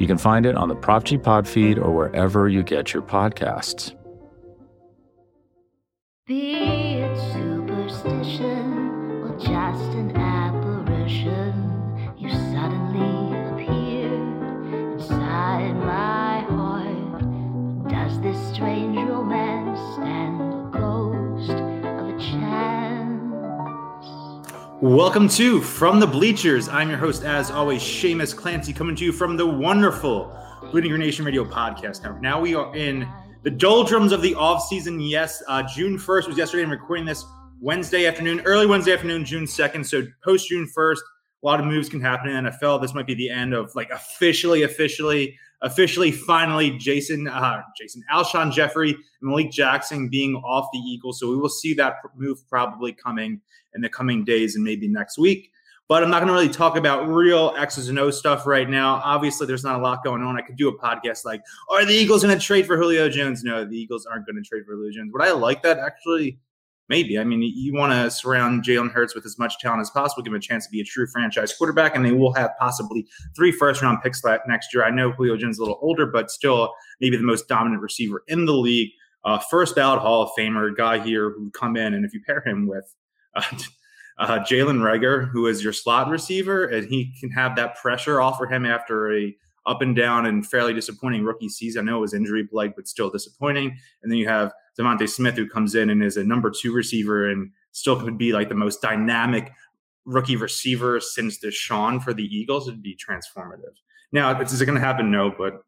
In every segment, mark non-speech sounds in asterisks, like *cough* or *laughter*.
You can find it on the Prop G Pod feed or wherever you get your podcasts. Be it superstition or just an apparition, you suddenly appear inside my heart. Does this strange romance stand Welcome to From the Bleachers. I'm your host, as always, Seamus Clancy, coming to you from the wonderful Bleeding Your Nation Radio podcast network. Now we are in the doldrums of the off season. Yes, uh, June 1st was yesterday. I'm recording this Wednesday afternoon, early Wednesday afternoon, June 2nd. So post June 1st, a lot of moves can happen in NFL. This might be the end of like officially, officially, officially, finally, Jason, uh, Jason, Alshon Jeffery, and Malik Jackson being off the Eagles. So we will see that move probably coming in the coming days and maybe next week. But I'm not going to really talk about real X's and O stuff right now. Obviously, there's not a lot going on. I could do a podcast like, are the Eagles going to trade for Julio Jones? No, the Eagles aren't going to trade for Julio Jones. Would I like that? Actually, maybe. I mean, you want to surround Jalen Hurts with as much talent as possible, give him a chance to be a true franchise quarterback, and they will have possibly three first round picks next year. I know Julio Jones is a little older, but still maybe the most dominant receiver in the league. Uh, first ballot Hall of Famer guy here who come in, and if you pair him with *laughs* uh, uh, Jalen Reagor, who is your slot receiver, and he can have that pressure off for him after a up and down and fairly disappointing rookie season. I know it was injury plagued, but still disappointing. And then you have DeVonta Smith, who comes in and is a number two receiver and still could be like the most dynamic rookie receiver since DeSean for the Eagles. It'd be transformative. Now, is it going to happen? No, but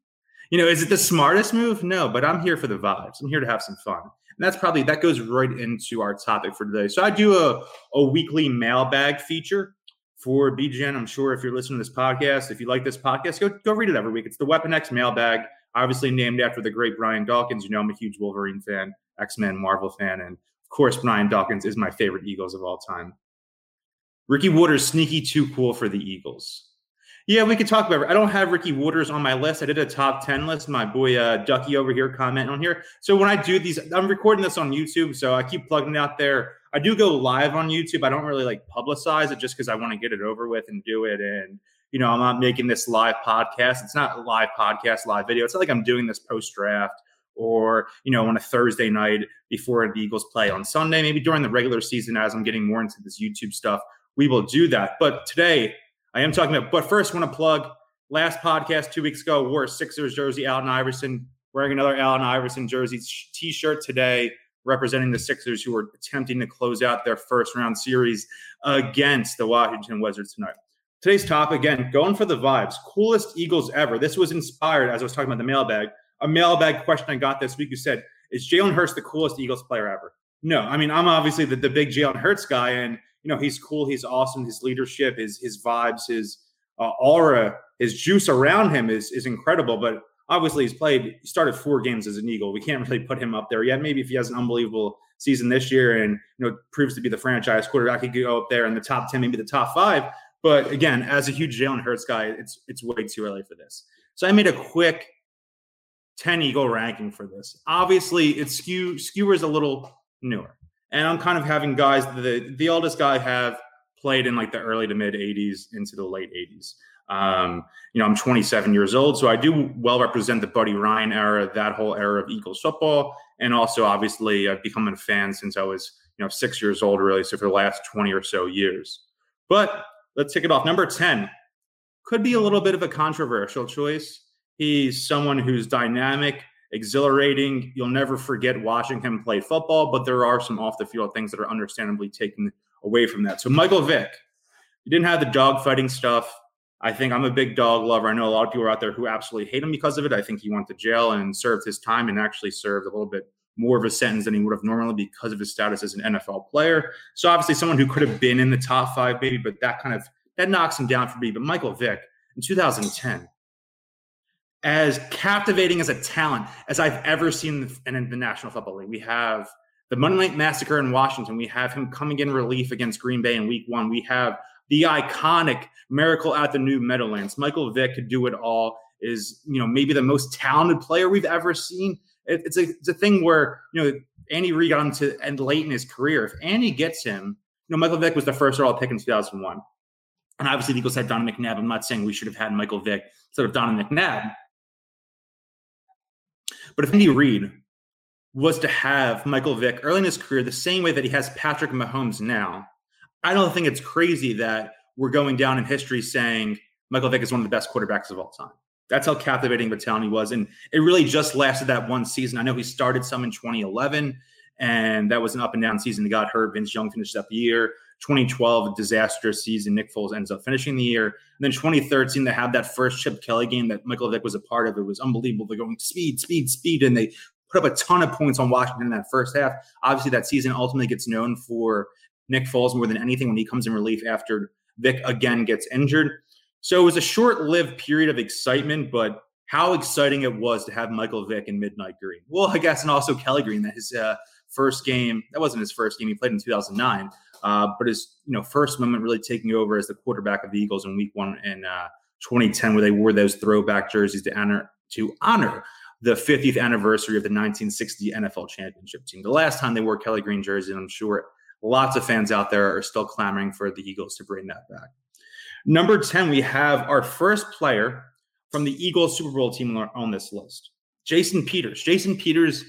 you know, is it the smartest move? No, but I'm here for the vibes. I'm here to have some fun. And that's probably that goes right into our topic for today. So I do a, a weekly mailbag feature for BGN. I'm sure if you're listening to this podcast, if you like this podcast, go go read it every week. It's the Weapon X mailbag, obviously named after the great Brian Dawkins. You know, I'm a huge Wolverine fan, X Men, Marvel fan, and of course, Brian Dawkins is my favorite Eagles of all time. Ricky Watters, sneaky too cool for the Eagles. Yeah, we could talk about it. I don't have Ricky Watters on my list. I did a top 10 list. My boy uh, Ducky over here comment on here. So when I do these, I'm recording this on YouTube. So I keep plugging it out there. I do go live on YouTube. I don't really like publicize it just because I want to get it over with and do it. And, you know, I'm not making this live podcast. It's not a live podcast, live video. It's not like I'm doing this post draft or, you know, on a Thursday night before the Eagles play on Sunday, maybe during the regular season as I'm getting more into this YouTube stuff. We will do that. But today, I am talking about, but first, I want to plug last podcast two weeks ago, wore a Sixers jersey, Allen Iverson, wearing another Allen Iverson jersey t shirt today, representing the Sixers who are attempting to close out their first round series against the Washington Wizards tonight. Today's topic, again, going for the vibes. Coolest Eagles ever. This was inspired, as I was talking about the mailbag, a mailbag question I got this week who said, Is Jalen Hurts the coolest Eagles player ever? No, I mean, I'm obviously the, the big Jalen Hurts guy, and you know he's cool, he's awesome. His leadership, his his vibes, his uh, aura, his juice around him is is incredible. But obviously, he's played. He started four games as an Eagle. We can't really put him up there yet. Maybe if he has an unbelievable season this year and you know proves to be the franchise quarterback, he could go up there in the top ten, maybe the top five. But again, as a huge Jalen Hurts guy, it's it's way too early for this. So I made a quick 10 Eagle ranking for this. Obviously, it skew skewers a little newer and I'm kind of having guys the the oldest guy have played in like the early to mid 80s into the late 80s. Um, you know, I'm 27 years old, so I do well represent the Buddy Ryan era, that whole era of Eagles football, and also obviously I've become a fan since I was you know six years old, really. So for the last 20 or so years. But let's take it off. Number 10 could be a little bit of a controversial choice. He's someone who's dynamic, exhilarating. You'll never forget watching him play football, but there are some off the field things that are understandably taken away from that. So Michael Vick, he didn't have the dog fighting stuff. I think I'm a big dog lover. I know a lot of people are out there who absolutely hate him because of it. I think he went to jail and served his time and actually served a little bit more of a sentence than he would have normally because of his status as an NFL player. So obviously someone who could have been in the top five, maybe, but that kind of that knocks him down for me. But Michael Vick in 2010, as captivating as a talent as I've ever seen in the National Football League. We have the Monday Night Massacre in Washington. We have him coming in relief against Green Bay in Week One. We have the iconic Miracle at the New Meadowlands. Michael Vick could do it all. Is you know maybe the most talented player we've ever seen. It, it's a it's a thing where you know Andy Reid got him to end late in his career. If Andy gets him, you know Michael Vick was the first overall pick in 2001. And obviously, the Eagles had Donovan McNabb. I'm not saying we should have had Michael Vick instead of Donovan McNabb. But if Andy Reid was to have Michael Vick early in his career the same way that he has Patrick Mahomes now, I don't think it's crazy that we're going down in history saying Michael Vick is one of the best quarterbacks of all time. That's how captivating the talent he was. And it really just lasted that one season. I know he started some in 2011, and that was an up and down season. He got hurt. Vince Young finished up the year. 2012, disastrous season. Nick Foles ends up finishing the year. And then 2013, they had that first Chip Kelly game that Michael Vick was a part of. It was unbelievable. They're going speed, speed, speed, and they put up a ton of points on Washington in that first half. Obviously, that season ultimately gets known for Nick Foles more than anything when he comes in relief after Vick again gets injured. So it was a short lived period of excitement, but how exciting it was to have Michael Vick in Midnight Green. Well, I guess, and also Kelly Green, that his uh, first game, that wasn't his first game, he played in 2009. Uh, but his you know first moment really taking over as the quarterback of the Eagles in Week One in uh, 2010, where they wore those throwback jerseys to honor to honor the 50th anniversary of the 1960 NFL championship team. The last time they wore Kelly Green jersey, and I'm sure lots of fans out there are still clamoring for the Eagles to bring that back. Number 10, we have our first player from the Eagles Super Bowl team on this list, Jason Peters. Jason Peters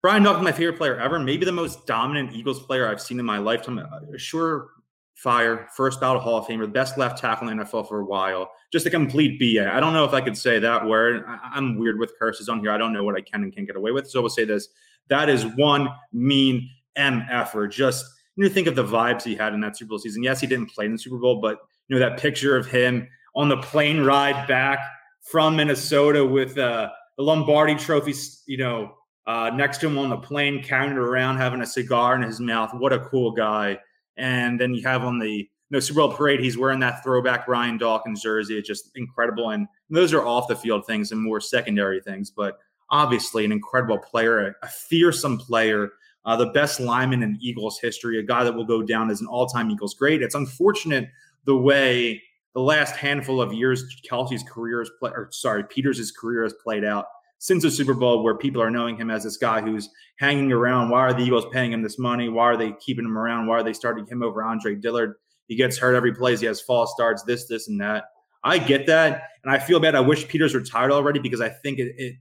Brian Dawkins, my favorite player ever, maybe the most dominant Eagles player I've seen in my lifetime. Sure, fire, first ballot Hall of Famer, the best left tackle in the NFL for a while. Just a complete BA. I don't know if I could say that word. I, am weird with curses on here. I don't know what I can and can't get away with. So we'll say this. That is one mean MFer. Just you know, think of the vibes he had in that Super Bowl season. Yes, he didn't play in the Super Bowl, but you know that picture of him on the plane ride back from Minnesota with uh, the Lombardi Trophy, you know, uh, next to him on the plane, carrying it around, having a cigar in his mouth. What a cool guy! And then you have on the no Super Bowl parade, he's wearing that throwback Brian Dawkins jersey. It's just incredible. And those are off the field things and more secondary things, but obviously an incredible player, a, fearsome player, uh, the best lineman in Eagles history, a guy that will go down as an all-time Eagles great. It's unfortunate the way the last handful of years Kelce's career is play, or sorry, Peters' career has played out since the Super Bowl where people are knowing him as this guy who's hanging around. Why are the Eagles paying him this money? Why are they keeping him around? Why are they starting him over Andre Dillard? He gets hurt every plays. He has false starts, this, this, and that. I get that. And I feel bad. I wish Peters retired already because I think it, it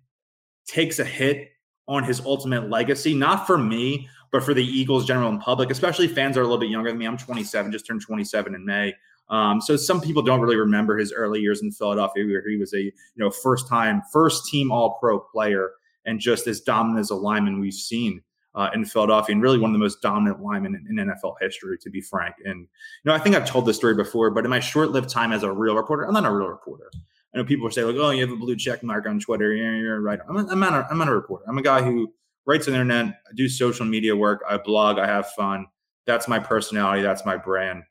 takes a hit on his ultimate legacy, not for me, but for the Eagles general and public, especially fans are a little bit younger than me. I'm 27, just turned 27 in May. Um, so some people don't really remember his early years in Philadelphia, where he was a you know first time, first team All Pro player, and just as dominant as a lineman we've seen uh, in Philadelphia, and really one of the most dominant linemen in, in, NFL history, to be frank. And you know, I think I've told this story before, but in my short-lived time as a real reporter, I'm not a real reporter. I know people say like, "Oh, you have a blue check mark on Twitter." Yeah, you're right. I'm, a, I'm not. A, I'm not a reporter. I'm a guy who writes on the internet. I do social media work. I blog. I have fun. That's my personality. That's my brand.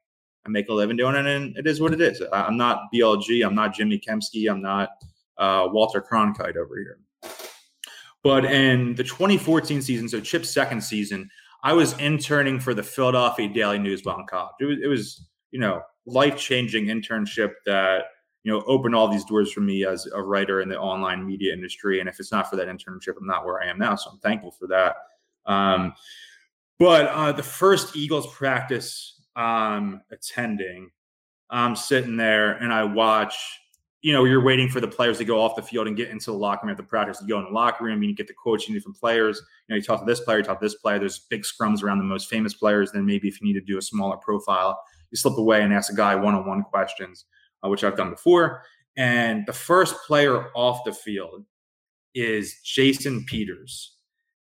I make a living doing it, and it is what it is. I'm not BLG. I'm not Jimmy Kempski. I'm not uh, Walter Cronkite over here. But in the 2014 season, so Chip's second season, I was interning for the Philadelphia Daily News in college. It was, it was you know, life changing internship that you know opened all these doors for me as a writer in the online media industry. And if it's not for that internship, I'm not where I am now. So I'm thankful for that. Um, but uh, the first Eagles practice um, attending, I'm sitting there and I watch. You know, you're waiting for the players to go off the field and get into the locker room at the practice. You go in the locker room, you get the coaching different players. You know, you talk to this player, you talk to this player. There's big scrums around the most famous players. Then maybe if you need to do a smaller profile, you slip away and ask a guy one-on-one questions, uh, which I've done before. And the first player off the field is Jason Peters,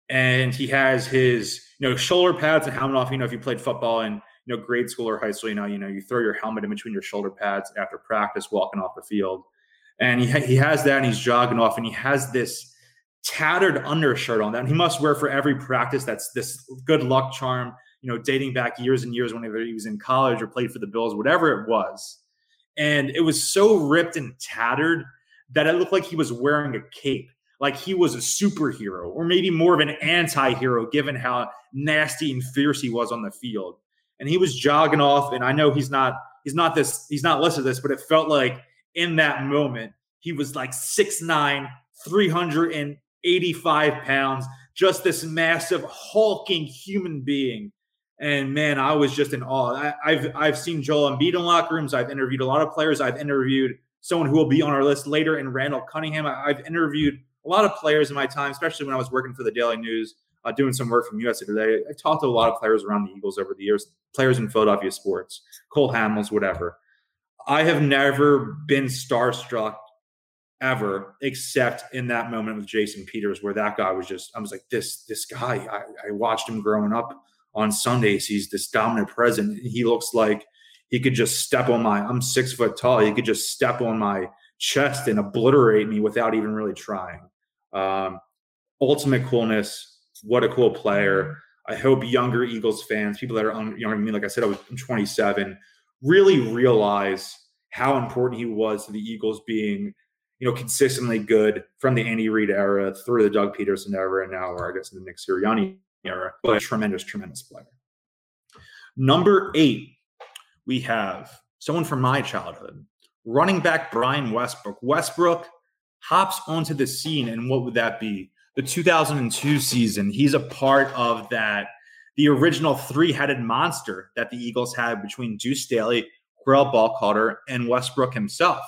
and he has his you know shoulder pads and helmet off. You know, if you played football and know, grade school or high school, you know, you know, you throw your helmet in between your shoulder pads after practice, walking off the field, and he he has that, and he's jogging off, and he has this tattered undershirt on that. And he must wear for every practice. That's this good luck charm, you know, dating back years and years whenever he was in college or played for the Bills, whatever it was. And it was so ripped and tattered that it looked like he was wearing a cape, like he was a superhero, or maybe more of an anti-hero, given how nasty and fierce he was on the field. And he was jogging off, and I know he's not he's not this he's not listed this, but it felt like in that moment he was like 6'9, 385 pounds, just this massive hulking human being. And man, I was just in awe. I, have I've seen Joel Embiid in locker rooms. I've interviewed a lot of players. I've interviewed someone who will be on our list later in Randall Cunningham. I, have interviewed a lot of players in my time, especially when I was working for the Daily News, uh, doing some work from USA Today. I've talked to a lot of players around the Eagles over the years, players in Philadelphia sports, Cole Hamels, whatever. I have never been starstruck ever, except in that moment with Jason Peters, where that guy was just, I was like, this, this guy, I, I watched him growing up on Sundays. He's this dominant presence. He looks like he could just step on my, I'm six foot tall. He could just step on my chest and obliterate me without even really trying. Um, ultimate coolness. What a cool player. I hope younger Eagles fans, people that are on, younger than me, like I said, I was 27, really realize how important he was to the Eagles being you know, consistently good from the Andy Reid era through the Doug Pederson era, and now, or I guess in the Nick Sirianni era, but a tremendous, tremendous player. Number eight, we have someone from my childhood, running back Brian Westbrook. Westbrook hops onto the scene, and what would that be? The 2002 season. He's a part of that, the original three headed monster that the Eagles had between Deuce Staley, Correll Buckhalter, and Westbrook himself.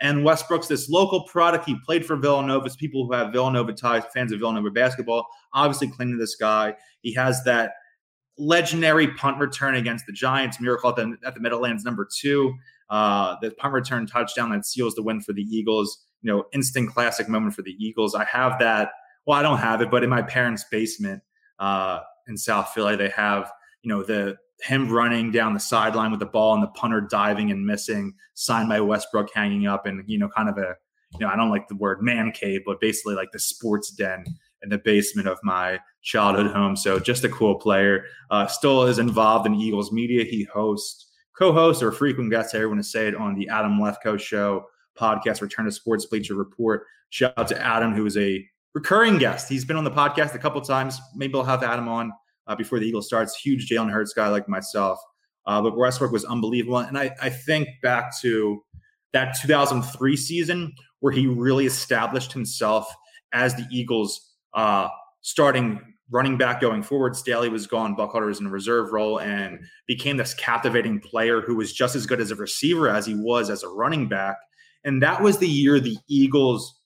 And Westbrook's this local product. He played for Villanova. People who have Villanova ties, fans of Villanova basketball, obviously cling to this guy. He has that legendary punt return against the Giants, miracle at the, at the Meadowlands number two. Uh, the punt return touchdown that seals the win for the Eagles. You know, instant classic moment for the Eagles. I have that. Well, I don't have it, but in my parents' basement uh, in South Philly, they have you know the him running down the sideline with the ball and the punter diving and missing, signed by Westbrook hanging up, and you know, kind of a you know, I don't like the word man cave, but basically like the sports den in the basement of my childhood home. So just a cool player. Uh, still is involved in Eagles media. He hosts, co-hosts, or frequent guest, everyone to say it on the Adam Lefkoe Show podcast, Return to Sports Bleacher Report. Shout out to Adam, who is a recurring guest. He's been on the podcast a couple times. Maybe we'll have Adam on uh, before the Eagles starts. Huge Jalen Hurts guy like myself. Uh, but Westbrook was unbelievable. And I, I think back to that 2003 season where he really established himself as the Eagles uh, starting running back going forward. Staley was gone. Buckhalter was in a reserve role and became this captivating player who was just as good as a receiver as he was as a running back. And that was the year the Eagles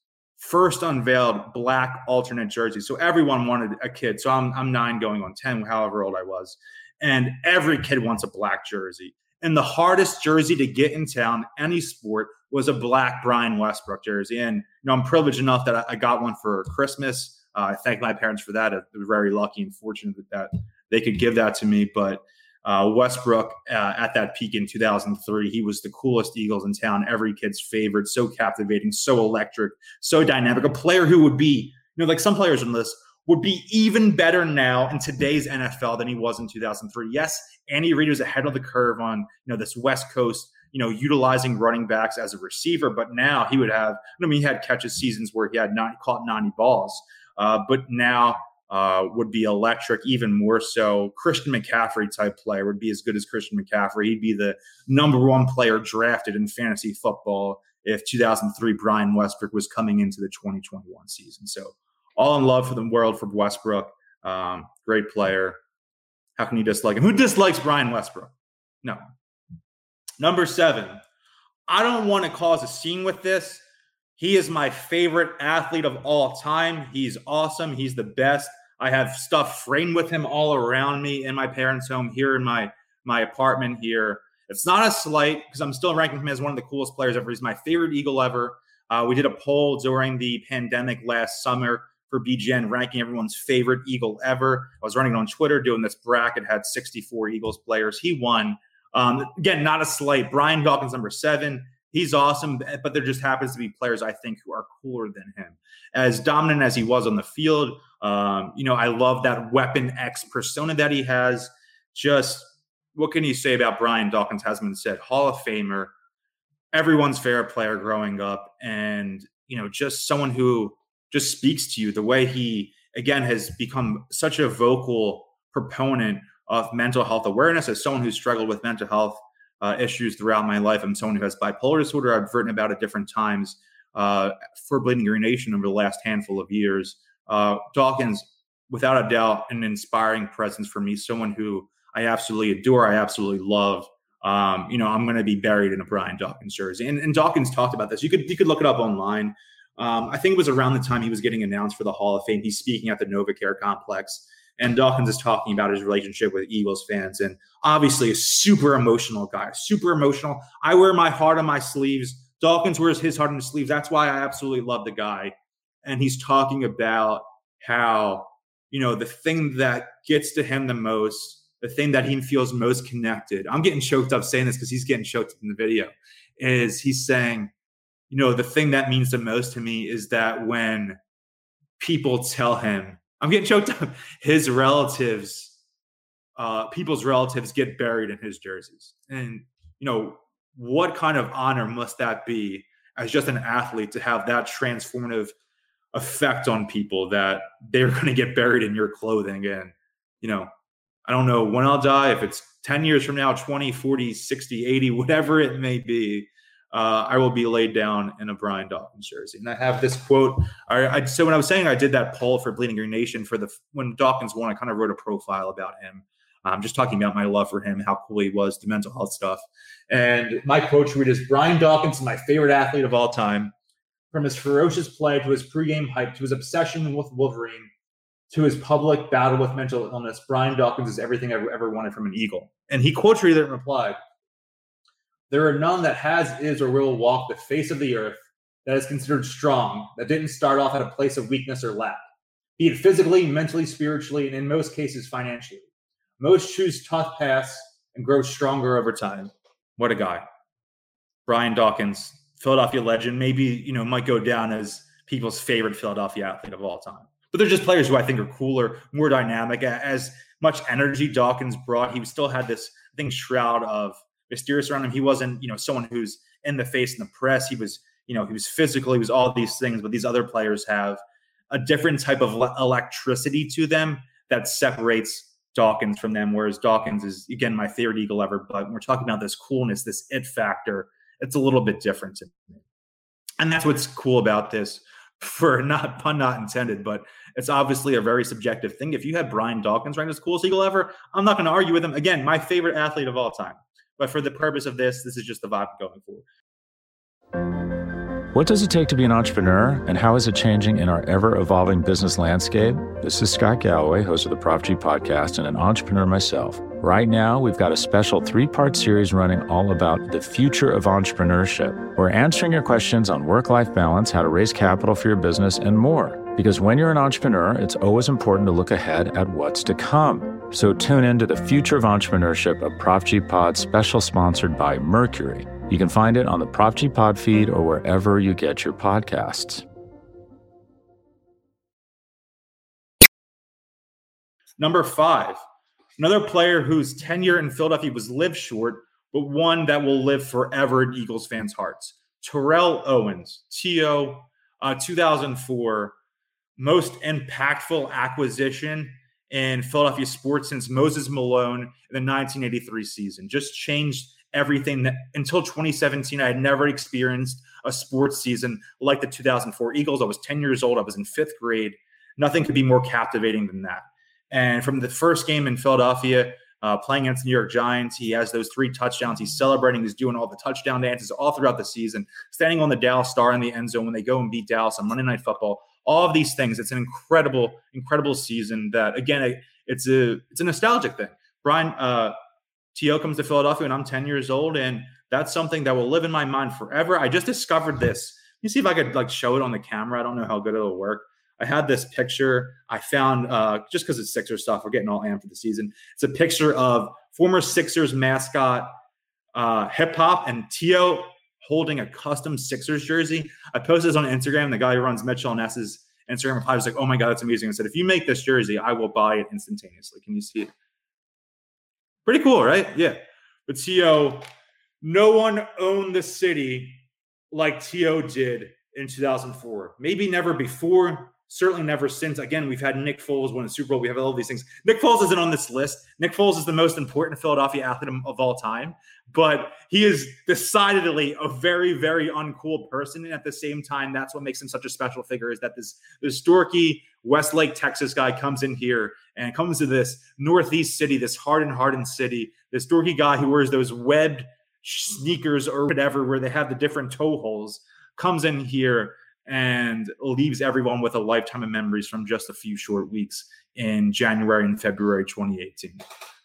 first unveiled black alternate jerseys. So everyone wanted a kid. So I'm, I'm nine going on 10, however old I was. And every kid wants a black jersey. And the hardest jersey to get in town, any sport, was a black Brian Westbrook jersey. And you know, I'm privileged enough that I got one for Christmas. Uh, I thank my parents for that. I was very lucky and fortunate that they could give that to me. But uh, Westbrook uh, at that peak in 2003, he was the coolest Eagles in town, every kid's favorite, so captivating, so electric, so dynamic. A player who would be, you know, like some players on this would be even better now in today's NFL than he was in 2003. Yes, Andy Reid was ahead of the curve on, you know, this West Coast, you know, utilizing running backs as a receiver, but now he would have, I mean, he had catches seasons where he had not caught 90 balls, uh, but now uh, would be electric, even more so. Christian McCaffrey type player would be as good as Christian McCaffrey. He'd be the number one player drafted in fantasy football if 2003 Brian Westbrook was coming into the 2021 season. So, all in love for the world for Westbrook. Um, great player. How can you dislike him? Who dislikes Brian Westbrook? No. Number seven, I don't want to cause a scene with this. He is my favorite athlete of all time. He's awesome. He's the best. I have stuff framed with him all around me in my parents' home here in my my apartment here. It's not a slight because I'm still ranking him as one of the coolest players ever. He's my favorite Eagle ever. Uh, we did a poll during the pandemic last summer for BGN, ranking everyone's favorite Eagle ever. I was running on Twitter doing this bracket, had 64 Eagles players. He won. Um, again, not a slight. Brian Dawkins, number seven. He's awesome, but there just happens to be players I think who are cooler than him. As dominant as he was on the field, um, you know, I love that Weapon X persona that he has. Just what can you say about Brian Dawkins? Has been said, Hall of Famer, everyone's favorite player growing up, and you know, just someone who just speaks to you the way he again has become such a vocal proponent of mental health awareness as someone who's struggled with mental health uh, issues throughout my life. I'm someone who has bipolar disorder. I've written about it different times uh, for Bleeding Green Nation over the last handful of years. Uh, Dawkins, without a doubt, an inspiring presence for me, someone who I absolutely adore, I absolutely love. Um, you know, I'm going to be buried in a Brian Dawkins jersey. And, and, Dawkins talked about this. You could you could look it up online. Um, I think it was around the time he was getting announced for the Hall of Fame. He's speaking at the NovaCare complex, and Dawkins is talking about his relationship with Eagles fans, and obviously a super emotional guy, super emotional. I wear my heart on my sleeves. Dawkins wears his heart on his sleeves. That's why I absolutely love the guy. And he's talking about how you know the thing that gets to him the most the thing that he feels most connected. I'm getting choked up saying this because he's getting choked up in the video. Is he's saying, you know, the thing that means the most to me is that when people tell him, I'm getting choked up, his relatives, uh, people's relatives get buried in his jerseys. And, you know, what kind of honor must that be as just an athlete to have that transformative effect on people that they're *laughs* going to get buried in your clothing and, you know, I don't know when I'll die, if it's 10 years from now, 20, 40, 60, 80, whatever it may be, uh, I will be laid down in a Brian Dawkins jersey. And I have this quote. I, I, so when I was saying I did that poll for Bleeding Green Nation for the when Dawkins won, I kind of wrote a profile about him. I'm just talking about my love for him, how cool he was, the mental health stuff. And my quote read is Brian Dawkins is my favorite athlete of all time. From his ferocious play to his pregame hype to his obsession with Wolverine to his public battle with mental illness, Brian Dawkins is everything I've ever wanted from an Eagle. And he quote tweeted and replied, There are none that has, is, or will walk the face of the earth that is considered strong, that didn't start off at a place of weakness or lack, be it physically, mentally, spiritually, and in most cases, financially. Most choose tough paths and grow stronger over time. What a guy. Brian Dawkins, Philadelphia legend, maybe, you know, might go down as people's favorite Philadelphia athlete of all time but they're just players who I think are cooler, more dynamic. As much energy Dawkins brought, he still had this, I think, shroud of mysterious around him. He wasn't, you know, someone who's in the face in the press. He was, you know, he was physical. He was all these things, but these other players have a different type of electricity to them that separates Dawkins from them. Whereas Dawkins is again my favorite Eagle ever, but we're talking about this coolness, this it factor. It's a little bit different. And that's what's cool about this *laughs* for not pun not intended, but it's obviously a very subjective thing. If you had Brian Dawkins ranked as coolest Eagle ever, I'm not going to argue with him. Again, my favorite athlete of all time. But for the purpose of this, this is just the vibe I'm going forward. What does it take to be an entrepreneur, and how is it changing in our ever evolving business landscape? This is Scott Galloway, host of the Prop G podcast, and an entrepreneur myself. Right now, we've got a special three part series running all about the future of entrepreneurship. We're answering your questions on work life balance, how to raise capital for your business, and more. Because when you're an entrepreneur, it's always important to look ahead at what's to come. So tune in to the Future of Entrepreneurship, a Prop G Pod special sponsored by Mercury. You can find it on the Prop G Pod feed or wherever you get your podcasts. Number five, another player whose tenure in Philadelphia was lived short, but one that will live forever in Eagles fans' hearts. Terrell Owens, TO, uh, 2004 most impactful acquisition in Philadelphia sports since Moses Malone in the 1983 season. Just changed everything that until 2017 I had never experienced a sports season like the 2004 Eagles. I was 10 years old, I was in 5th grade. Nothing could be more captivating than that. And from the first game in Philadelphia, uh, playing against the New York Giants. He has those three touchdowns. He's celebrating. He's doing all the touchdown dances all throughout the season, standing on the Dallas Star in the end zone when they go and beat Dallas on Monday Night Football all of these things. It's an incredible, incredible season that again, it's a it's a nostalgic thing. Brian uh T.O. comes to Philadelphia when I'm 10 years old, and that's something that will live in my mind forever. I just discovered this. Let me see if I could like show it on the camera. I don't know how good it'll work. I had this picture I found uh, just because it's Sixers stuff. We're getting all amped for the season. It's a picture of former Sixers mascot uh, hip hop and T.O holding a custom Sixers jersey. I posted this on Instagram. The guy who runs Mitchell Ness's Instagram reply was like, "Oh my god, that's amazing!" I said, "If you make this jersey, I will buy it instantaneously." Can you see it? Pretty cool, right? Yeah. But T.O., no one owned the city like T.O. did in 2004. Maybe never before, certainly never since. Again, we've had Nick Foles win a Super Bowl. We have all these things. Nick Foles isn't on this list. Nick Foles is the most important Philadelphia athlete of all time, but he is decidedly a very, very uncool person. And at the same time, that's what makes him such a special figure is that this, this dorky Westlake, Texas guy comes in here and comes to this Northeast city, this hardened, hardened city, this dorky guy who wears those webbed sneakers or whatever, where they have the different toe holes, comes in here and leaves everyone with a lifetime of memories from just a few short weeks in January and February 2018.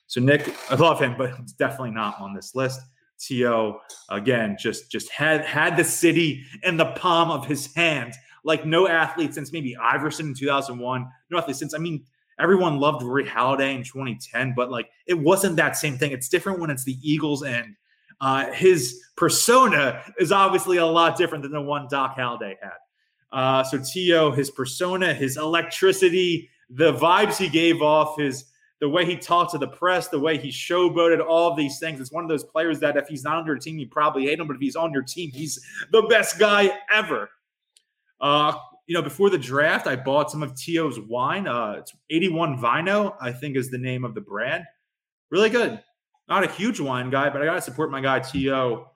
So Nick, I love him, but it's definitely not on this list. T.O. again, just just had had the city in the palm of his hand, like no athlete since maybe Iverson in 2001. No athlete since I mean everyone loved Roy Halladay in 2010, but like it wasn't that same thing. It's different when it's the Eagles and uh, his persona is obviously a lot different than the one Doc Halladay had. Uh, so T.O., his persona, his electricity, the vibes he gave off, his the way he talked to the press, the way he showboated, all of these things. It's one of those players that if he's not on your team, you probably hate him, but if he's on your team, he's the best guy ever. Uh, you know, before the draft, I bought some of T.O.'s wine. Uh, it's 81 Vino, I think is the name of the brand. Really good. Not a huge wine guy, but I gotta support my guy Tio.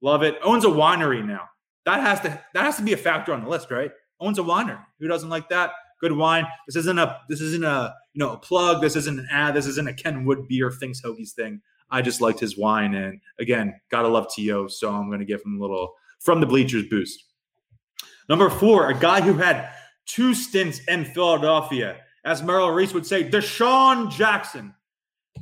Love it. Owns a winery now that has to that has to be a factor on the list, right? Owns a winery. Who doesn't like that? Good wine. This isn't a this isn't a you know a plug. This isn't an ad. This isn't a Kenwood beer things Hoagies thing. I just liked his wine, and again, gotta love To. So I'm gonna give him a little from the bleachers boost. Number four, a guy who had two stints in Philadelphia, as Merrill Reese would say, DeSean Jackson.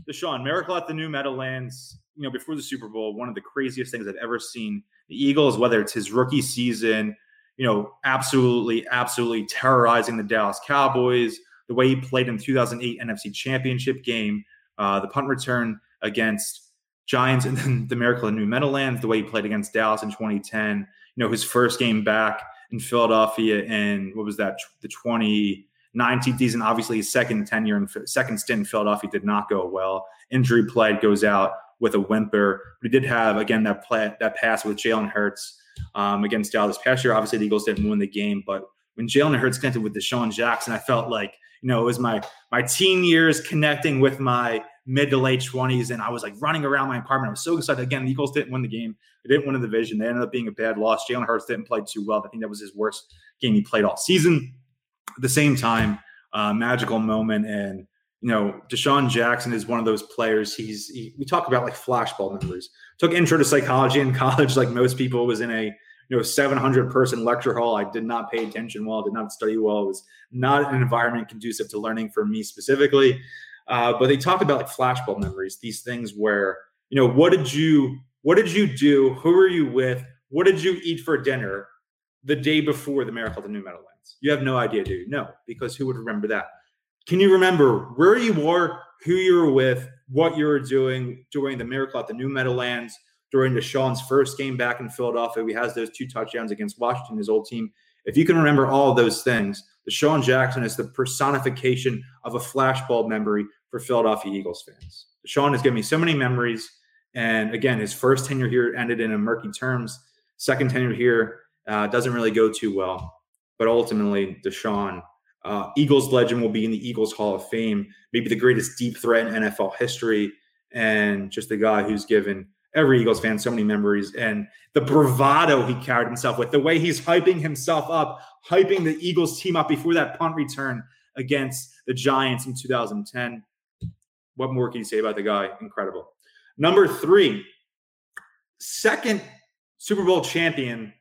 DeSean, miracle at the New Meadowlands. You know, before the Super Bowl, one of the craziest things I've ever seen the Eagles, whether it's his rookie season, you know, absolutely, absolutely terrorizing the Dallas Cowboys, the way he played in the 2008 NFC Championship game, uh, the punt return against Giants, and then *laughs* the miracle in New Meadowlands, the way he played against Dallas in 2010, you know, his first game back in Philadelphia and what was that, the 2019 season, obviously his second tenure and second stint in Philadelphia did not go well. Injury plague goes out with a whimper. But he did have again that play, that pass with Jalen Hurts um, against Dallas past year. Obviously, the Eagles didn't win the game, but when Jalen Hurts connected with DeSean Jackson, I felt like you know it was my my teen years connecting with my mid to late twenties, and I was like running around my apartment. I was so excited. Again, the Eagles didn't win the game; they didn't win the division. They ended up being a bad loss. Jalen Hurts didn't play too well. I think that was his worst game he played all season. At the same time, uh, magical moment and you know, DeSean Jackson is one of those players. He's he, we talk about like flashbulb memories. Took intro to psychology in *laughs* college, like most people. Was in a you know 700 person lecture hall. I did not pay attention well. Did not study well. It was not an environment conducive to learning for me specifically. Uh, but they talked about like flashbulb memories. These things where you know what did you what did you do? Who were you with? What did you eat for dinner the day before the Miracle of the New Meadowlands? You have no idea, do you? No, because who would remember that? Can you remember where you were, who you were with, what you were doing during the miracle at the New Meadowlands, during DeSean's first game back in Philadelphia? He has those two touchdowns against Washington, his old team. If you can remember all of those things, DeSean Jackson is the personification of a flashbulb memory for Philadelphia Eagles fans. DeSean has given me so many memories. And again, his first tenure here ended in a murky terms. Second tenure here uh, doesn't really go too well. But ultimately, DeSean uh, Eagles legend will be in the Eagles Hall of Fame, maybe the greatest deep threat in NFL history, and just the guy who's given every Eagles fan so many memories and the bravado he carried himself with, the way he's hyping himself up, hyping the Eagles team up before that punt return against the Giants in 2010. What more can you say about the guy? Incredible. Number three, second Super Bowl champion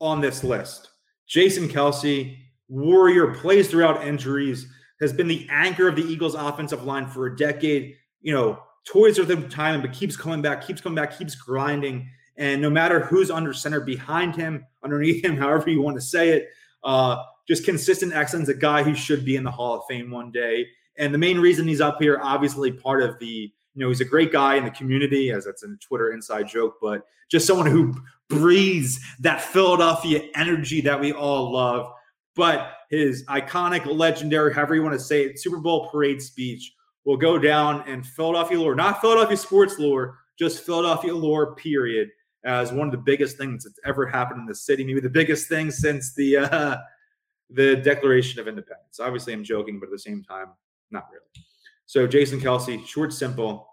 on this list, Jason Kelce warrior, plays throughout injuries, has been the anchor of the Eagles' offensive line for a decade. You know, toys with him time, but keeps coming back, keeps coming back, keeps grinding. And no matter who's under center behind him, underneath him, *laughs* however you want to say it, uh, just consistent excellence, a guy who should be in the Hall of Fame one day. And the main reason he's up here, obviously, part of the, you know, he's a great guy in the community, as that's a Twitter inside joke, but just someone who breathes that Philadelphia energy that we all love but his iconic, legendary, however you want to say it, Super Bowl parade speech will go down in Philadelphia lore, not Philadelphia sports lore, just Philadelphia lore, period. as one of the biggest things that's ever happened in the city, maybe the biggest thing since the uh, the Declaration of Independence. Obviously, I'm joking, but at the same time, not really. So, Jason Kelce, short, simple,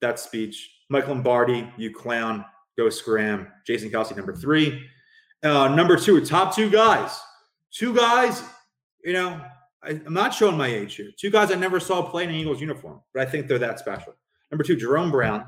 that speech. Mike Lombardi, you clown, go scram. Jason Kelce, number three. Uh, number two, top two guys. Two guys, you know, I, am not showing my age here. Two guys I never saw play in an Eagles uniform, but I think they're that special. Number two, Jerome Brown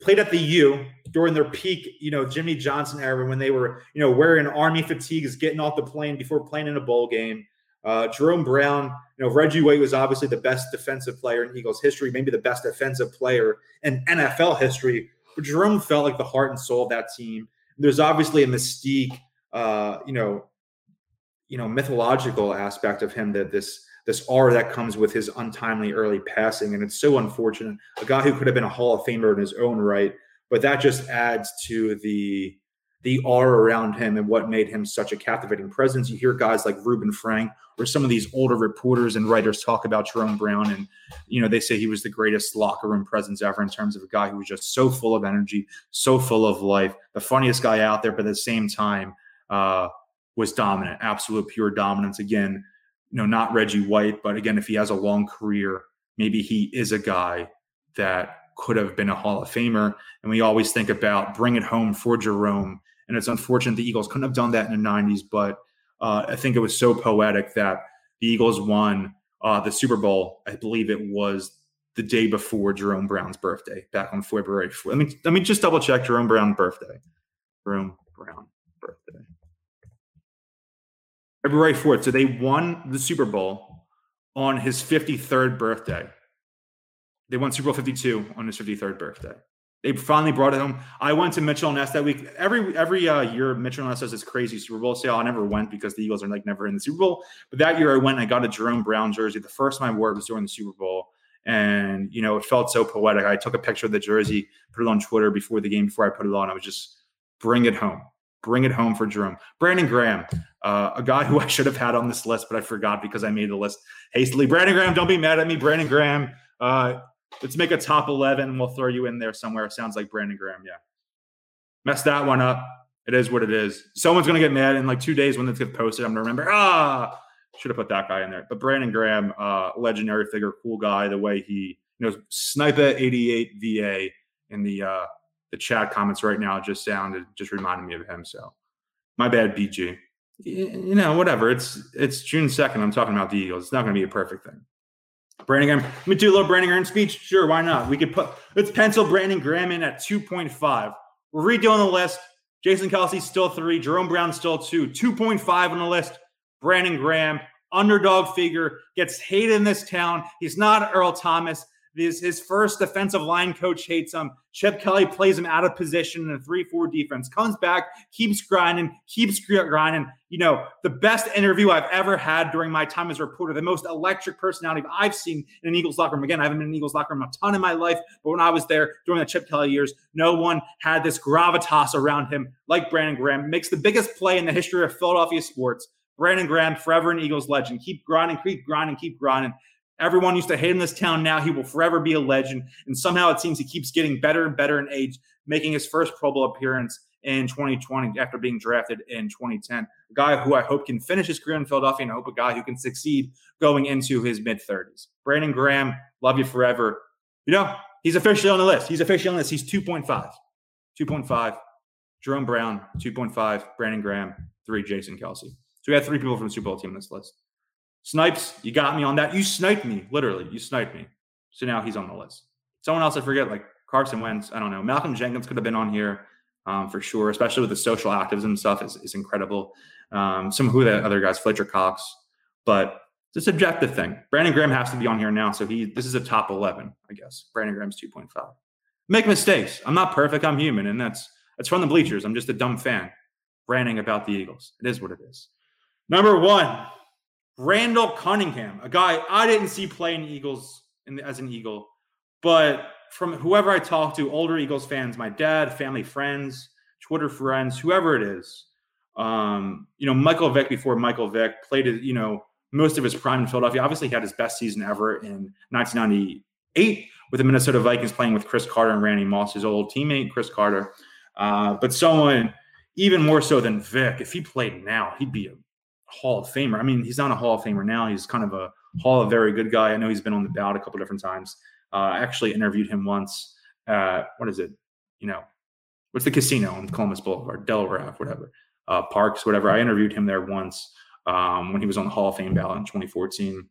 played at the U during their peak, you know, Jimmy Johnson era when they were, you know, wearing army fatigues, getting off the plane before playing in a bowl game. Uh, Jerome Brown, you know, Reggie White was obviously the best defensive player in Eagles history, maybe the best defensive player in NFL history. But Jerome felt like the heart and soul of that team. There's obviously a mystique, uh, you know, you know, mythological aspect of him that this this aura that comes with his untimely early passing. And it's so unfortunate. A guy who could have been a Hall of Famer in his own right, but that just adds to the the aura around him and what made him such a captivating presence. You hear guys like Reuben Frank or some of these older reporters and writers talk about Jerome Brown, and you know they say he was the greatest locker room presence ever in terms of a guy who was just so full of energy, so full of life, the funniest guy out there, but at the same time uh, was dominant, absolute pure dominance. Again, you know, not Reggie White, but again, if he has a long career, maybe he is a guy that could have been a Hall of Famer. And we always think about bring it home for Jerome. And it's unfortunate the Eagles couldn't have done that in the 90s, but uh, I think it was so poetic that the Eagles won uh, the Super Bowl. I believe it was the day before Jerome Brown's birthday, back on February 4th. Let me, let me just double check Jerome Brown birthday. Jerome Brown birthday. February 4th. So they won the Super Bowl on his 53rd birthday. They won Super Bowl 52 on his 53rd birthday. They finally brought it home. I went to Mitchell Ness that week. Every every uh, year, Mitchell Ness does this crazy Super Bowl sale. I never went because the Eagles are like never in the Super Bowl. But that year, I went I got a Jerome Brown jersey. The first time I wore it was during the Super Bowl, and you know it felt so poetic. I took a picture of the jersey, put it on Twitter before the game. Before I put it on, I was just bring it home, bring it home for Jerome. Brandon Graham, uh, a guy who I should have had on this list, but I forgot because I made the list hastily. Brandon Graham, don't be mad at me. Brandon Graham, uh, let's make a top 11. We'll throw you in there somewhere. It sounds like Brandon Graham. Yeah. Messed that one up. It is what it is. Someone's going to get mad in like two days when this gets posted. I'm going to remember, ah, should have put that guy in there. But Brandon Graham, uh, legendary figure, cool guy, the way he, you know, Sniper 88 VA in the, uh, the chat comments right now just sounded, just reminded me of him. So my bad, BG you know, whatever. It's it's June second. I'm talking about the Eagles. It's not going to be a perfect thing. Brandon Graham. Let me do a little Brandon Graham speech. Sure, why not? We could put let's pencil Brandon Graham in at 2.5. We're redoing the list. Jason Kelce still three. Jerome Brown still two. 2.5 on the list. Brandon Graham, underdog figure, gets hated in this town. He's not Earl Thomas. His, his first defensive line coach hates him. Chip Kelly plays him out of position in a 3 4 defense, comes back, keeps grinding, keeps grinding. You know, the best interview I've ever had during my time as a reporter, the most electric personality I've seen in an Eagles locker room. Again, I haven't been in an Eagles locker room a ton in my life, but when I was there during the Chip Kelly years, no one had this gravitas around him like Brandon Graham. Makes the biggest play in the history of Philadelphia sports. Brandon Graham, forever an Eagles legend. Keep grinding, keep grinding, keep grinding. Everyone used to hate in this town. Now he will forever be a legend. And somehow it seems he keeps getting better and better in age, making his first Pro Bowl appearance in 2020 after being drafted in 2010. A guy who I hope can finish his career in Philadelphia and I hope a guy who can succeed going into his mid 30s. Brandon Graham, love you forever. You know, he's officially on the list. He's officially on the list. He's 2.5. 2.5. Jerome Brown, 2.5. Brandon Graham, three. Jason Kelce. So we had three people from the Super Bowl team on this list. Snipes, you got me on that. You sniped me, literally. You sniped me. So now he's on the list. Someone else I forget, like Carson Wentz. I don't know. Malcolm Jenkins could have been on here um, for sure, especially with the social activism stuff is, is incredible. Um, some who the other guys, Fletcher Cox, but it's a subjective thing. Brandon Graham has to be on here now, so he this is a top eleven, I guess. Brandon Graham's two point five. Make mistakes. I'm not perfect. I'm human, and that's that's from the bleachers. I'm just a dumb fan, ranting about the Eagles. It is what it is. Number one, Randall Cunningham, a guy I didn't see play in Eagles in, as an Eagle, but from whoever I talk to, older Eagles fans, my dad, family, friends, Twitter friends, whoever it is, um, you know, Michael Vick before Michael Vick played, you know, most of his prime in Philadelphia. Obviously, had his best season ever in 1998 with the Minnesota Vikings playing with Cris Carter and Randy Moss, his old teammate, Cris Carter. Uh, but someone even more so than Vick, if he played now, he'd be a Hall of Famer. I mean, he's not a Hall of Famer now. He's kind of a Hall of very good guy. I know he's been on the ballot a couple different times. Uh, I actually interviewed him once. What is it? You know, what's the casino on Columbus Boulevard, Delaware whatever, uh, Parks, whatever. I interviewed him there once um, when he was on the Hall of Fame ballot in 2014.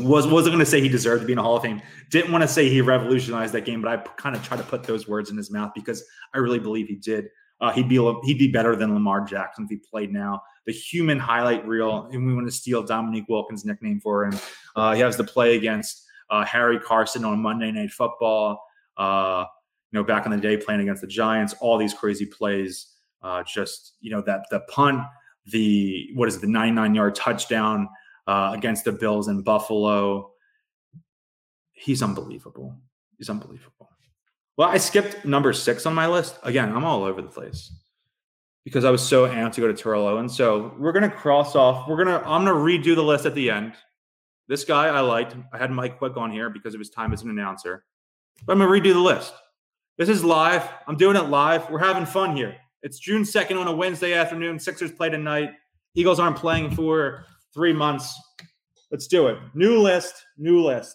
Was wasn't going to say he deserved to be in the Hall of Fame. Didn't want to say he revolutionized that game, but I kind of try to put those words in his mouth because I really believe he did. Uh, he'd be he'd be better than Lamar Jackson if he played now. The human highlight reel, and we want to steal Dominique Wilkins' nickname for him. Uh, he has the play against uh, Harry Carson on Monday Night Football. Uh, you know, back in the day, playing against the Giants, all these crazy plays. Uh, just you know that the punt, the what is it, the 99 yard touchdown uh, against the Bills in Buffalo. He's unbelievable. He's unbelievable. Well, I skipped number six on my list. Again, I'm all over the place because I was so amped to go to Terrell Owens. So we're gonna cross off. We're gonna I'm gonna redo the list at the end. This guy I liked. I had Mike Quick on here because of his time as an announcer. But I'm gonna redo the list. This is live. I'm doing it live. We're having fun here. It's June 2nd on a Wednesday afternoon. Sixers play tonight. Eagles aren't playing for three months. Let's do it. New list, new list.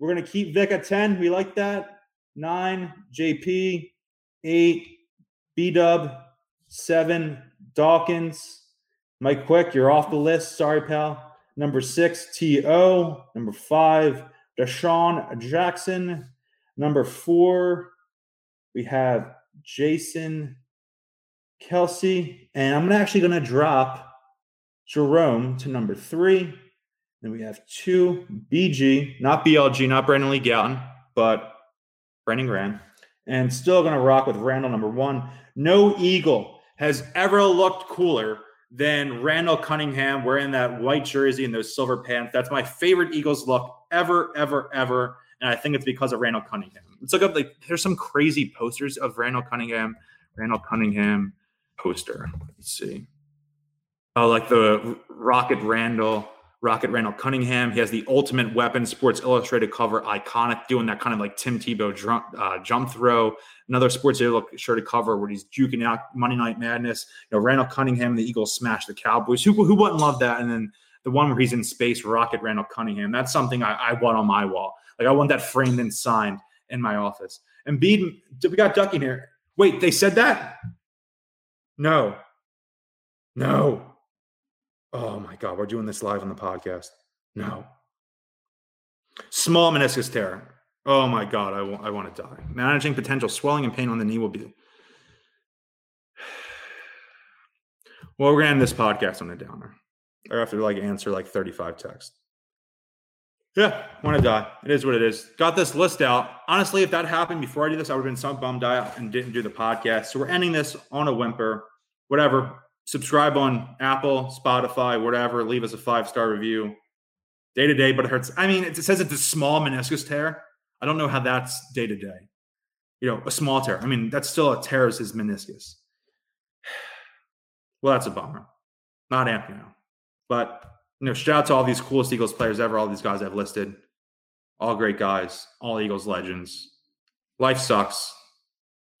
We're gonna keep Vic at 10. We like that nine, JP, eight, B Dub, seven, Dawkins. Mike Quick, you're off the list. Sorry, pal. Number six, T.O. Number five, DeSean Jackson. Number four, we have Jason Kelce. And I'm actually going to drop Jerome to number three. Then we have two, BG, not BLG, not Brandon Lee Gowton, but Brandon Graham, and still going to rock with Randall number one. No Eagle has ever looked cooler than Randall Cunningham wearing that white jersey and those silver pants. That's my favorite Eagles look ever, ever, ever. And I think it's because of Randall Cunningham. Let's look up like there's some crazy posters of Randall Cunningham. Randall Cunningham poster. Let's see. Oh, like the Rocket Randall Rocket Randall Cunningham. He has the Ultimate Weapon Sports Illustrated cover, iconic, doing that kind of like Tim Tebow jump, uh, jump throw. Another Sports Illustrated cover where he's juking out Monday Night Madness. You know, Randall Cunningham the Eagles smash the Cowboys. Who, who wouldn't love that? And then the one where he's in space, Rocket Randall Cunningham. That's something I, I want on my wall. Like I want that framed and signed in my office. And Bede, we got Ducky here. Wait, they said that? No. No. Oh my God, we're doing this live on the podcast. No. Small meniscus tear. Oh my God, I, w- I want to die. Managing potential swelling and pain on the knee will be. *sighs* Well, we're going to end this podcast on a downer. I have to like answer like 35 texts. Yeah, want to die. It is what it is. Got this list out. Honestly, if that happened before I did this, I would have been some bummed out and didn't do the podcast. So we're ending this on a whimper. Whatever subscribe on Apple, Spotify, whatever. Leave us a five star review. Day to day, but it hurts. I mean, it says it's a small meniscus tear. I don't know how that's day to day. You know, a small tear. I mean, that's still a tear as his meniscus. *sighs* Well, that's a bummer. Not amped now. But, you know, shout out to all these coolest Eagles players ever, all these guys I've listed. All great guys, all Eagles legends. Life sucks.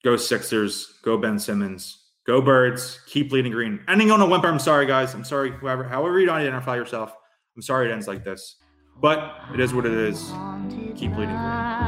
Go Sixers. Go Ben Simmons. Go Birds. Keep bleeding green. Ending on a whimper. I'm sorry, guys. I'm sorry, whoever, however you don't identify yourself. I'm sorry it ends like this. But it is what it is. Keep bleeding green.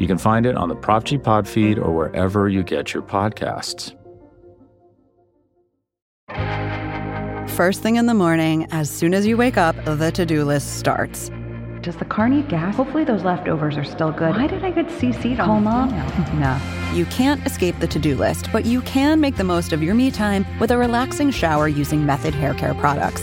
You can find it on the Prop G Pod feed or wherever you get your podcasts. First thing in the morning, as soon as you wake up, the to do list starts. Does the car need gas? Hopefully those leftovers are still good. Why did I get CC'd Call on mom? *laughs* no. You can't escape the to-do list, but you can make the most of your me time with a relaxing shower using Method Hair Care products.